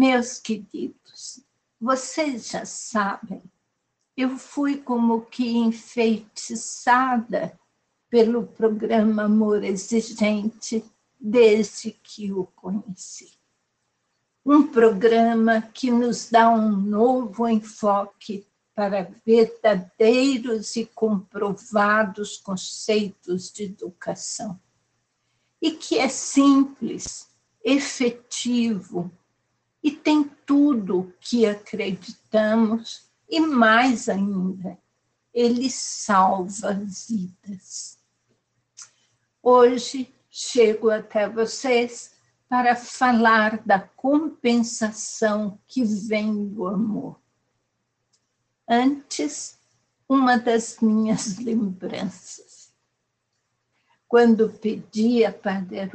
Meus queridos, vocês já sabem, eu fui como que enfeitiçada pelo programa Amor Exigente desde que o conheci. Um programa que nos dá um novo enfoque para verdadeiros e comprovados conceitos de educação. E que é simples, efetivo e tem tudo que acreditamos e mais ainda, ele salva vidas. Hoje chego até vocês para falar da compensação que vem do amor antes uma das minhas lembranças. Quando pedi a Padre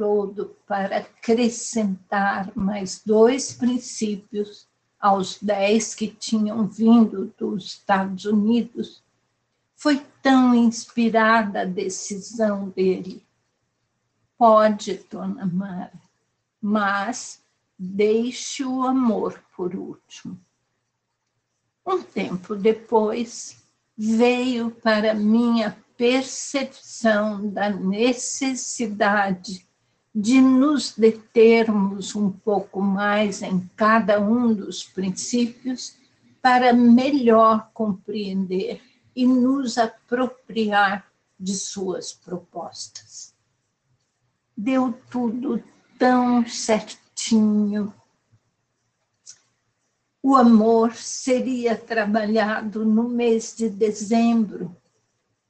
para acrescentar mais dois princípios aos dez que tinham vindo dos Estados Unidos, foi tão inspirada a decisão dele. Pode, Dona Mara, mas deixe o amor por último. Um tempo depois, veio para minha percepção da necessidade de nos determos um pouco mais em cada um dos princípios para melhor compreender e nos apropriar de suas propostas. Deu tudo tão certinho, o amor seria trabalhado no mês de dezembro,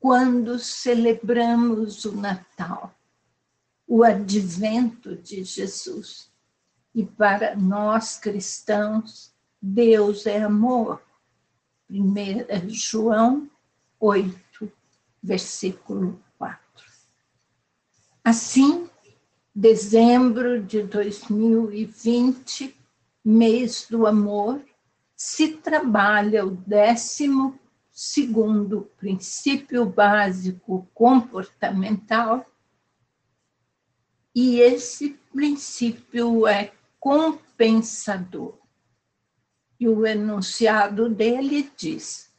quando celebramos o Natal, o advento de Jesus. E para nós cristãos, Deus é amor. 1 João 8, versículo 4. Assim, dezembro de 2020 mês do amor, se trabalha o décimo segundo princípio básico comportamental, e esse princípio é compensador. E o enunciado dele diz: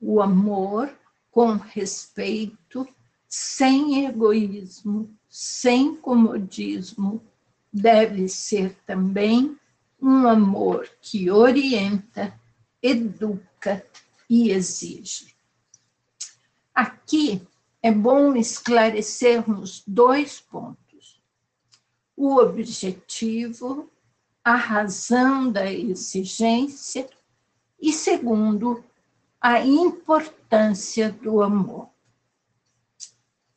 o amor com respeito, sem egoísmo, sem comodismo, deve ser também um amor que orienta, educa e exige. Aqui é bom esclarecermos dois pontos: o objetivo, a razão da exigência, e segundo, a importância do amor.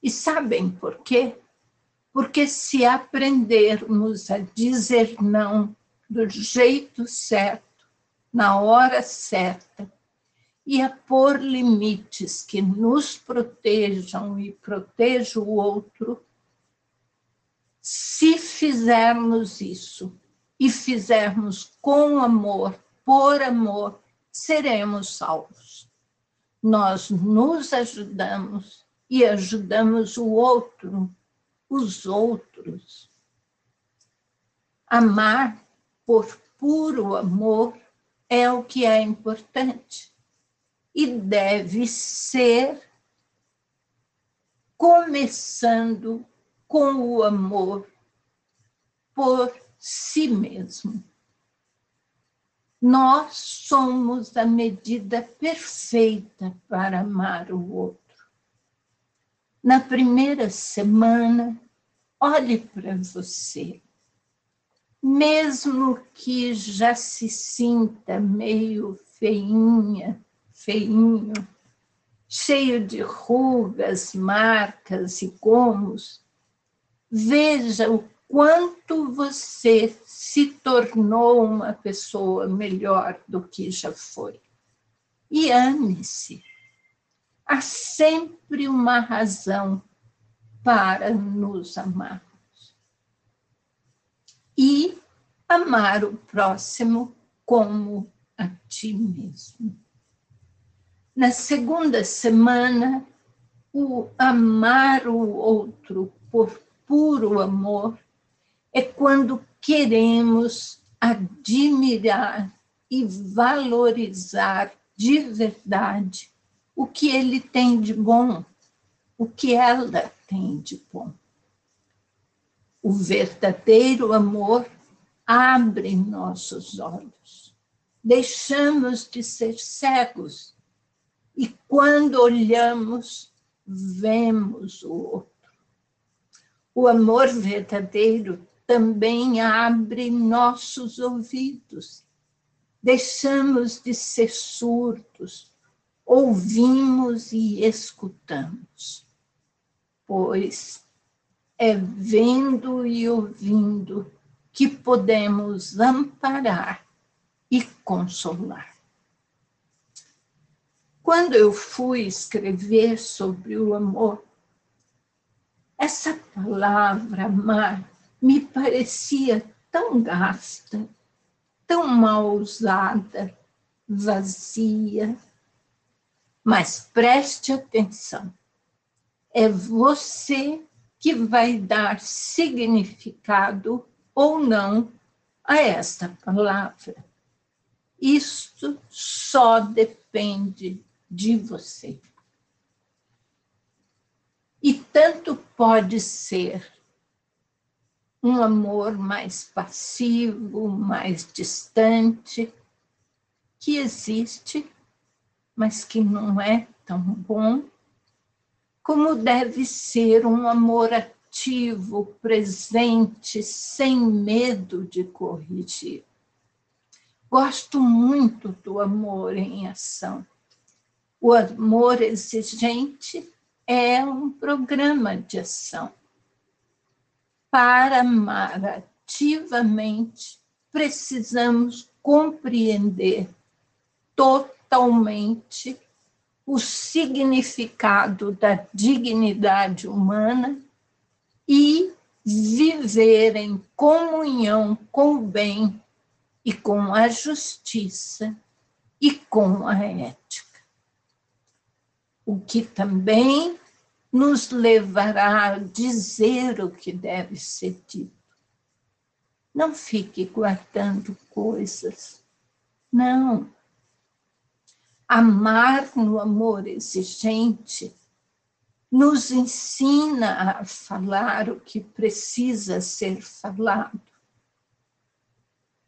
E sabem por quê? Porque se aprendermos a dizer não do jeito certo, na hora certa, e a pôr limites que nos protejam e protejam o outro, se fizermos isso e fizermos com amor, por amor, seremos salvos. Nós nos ajudamos e ajudamos o outro, os outros. Amar por puro amor é o que é importante e deve ser começando com o amor por si mesmo. Nós somos a medida perfeita para amar o outro. Na primeira semana, olhe para você mesmo que já se sinta meio feinha, feinho, cheio de rugas, marcas e gomos, veja o quanto você se tornou uma pessoa melhor do que já foi. E ame-se. Há sempre uma razão para nos amar e amar o próximo como a ti mesmo. Na segunda semana, o amar o outro por puro amor é quando queremos admirar e valorizar de verdade o que ele tem de bom, o que ela tem de bom. O verdadeiro amor abre nossos olhos. Deixamos de ser cegos e quando olhamos, vemos o outro. O amor verdadeiro também abre nossos ouvidos. Deixamos de ser surdos, ouvimos e escutamos, pois é vendo e ouvindo que podemos amparar e consolar. Quando eu fui escrever sobre o amor, essa palavra amar me parecia tão gasta, tão mal usada, vazia. Mas preste atenção, é você que vai dar significado ou não a esta palavra. Isto só depende de você. E tanto pode ser um amor mais passivo, mais distante, que existe, mas que não é tão bom, como deve ser um amor ativo, presente, sem medo de corrigir. Gosto muito do amor em ação. O amor exigente é um programa de ação. Para amar ativamente, precisamos compreender totalmente o significado da dignidade humana e viver em comunhão com o bem e com a justiça e com a ética o que também nos levará a dizer o que deve ser dito. Não fique guardando coisas. Não. Amar no amor exigente nos ensina a falar o que precisa ser falado.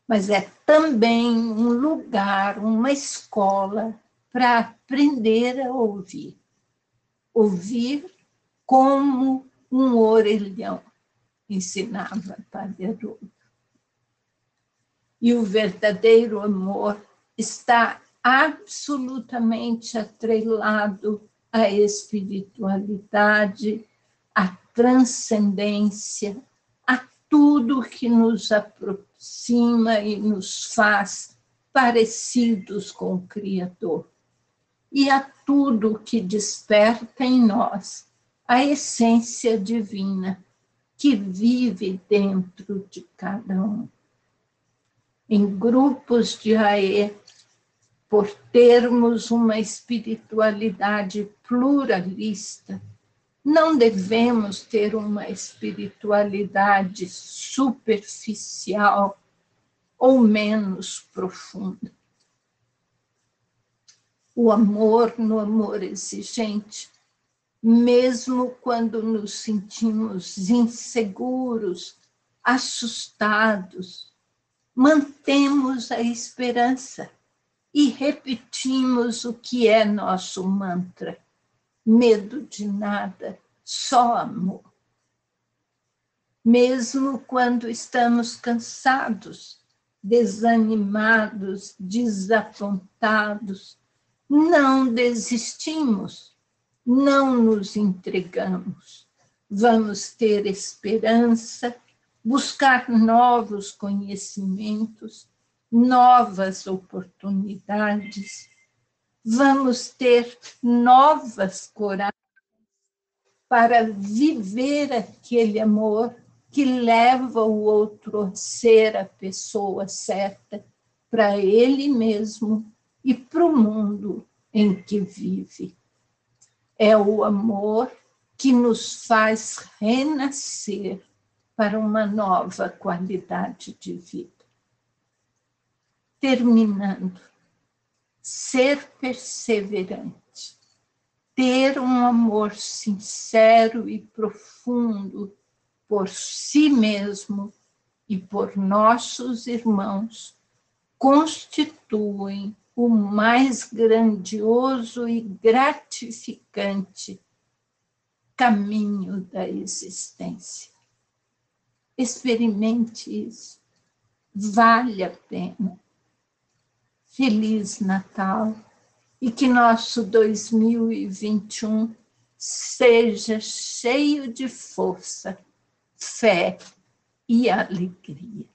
Mas é também um lugar, uma escola para aprender a ouvir. Ouvir como um orelhão, ensinava Padre Haroldo. E o verdadeiro amor está absolutamente atrelado à espiritualidade, à transcendência, a tudo que nos aproxima e nos faz parecidos com o Criador e a tudo que desperta em nós a essência divina que vive dentro de cada um. Em grupos de AE, por termos uma espiritualidade pluralista, não devemos ter uma espiritualidade superficial ou menos profunda o amor no amor exigente, mesmo quando nos sentimos inseguros, assustados, mantemos a esperança e repetimos o que é nosso mantra: medo de nada, só amor. Mesmo quando estamos cansados, desanimados, desapontados, não desistimos, não nos entregamos. Vamos ter esperança, buscar novos conhecimentos, novas oportunidades. Vamos ter novas coragens para viver aquele amor que leva o outro a ser a pessoa certa para ele mesmo e para o mundo em que vive. É o amor que nos faz renascer para uma nova qualidade de vida. Terminando, ser perseverante, ter um amor sincero e profundo por si mesmo e por nossos irmãos constituem o mais grandioso e gratificante caminho da existência. Experimente isso. Vale a pena. Feliz Natal e que nosso 2021 seja cheio de força, fé e alegria.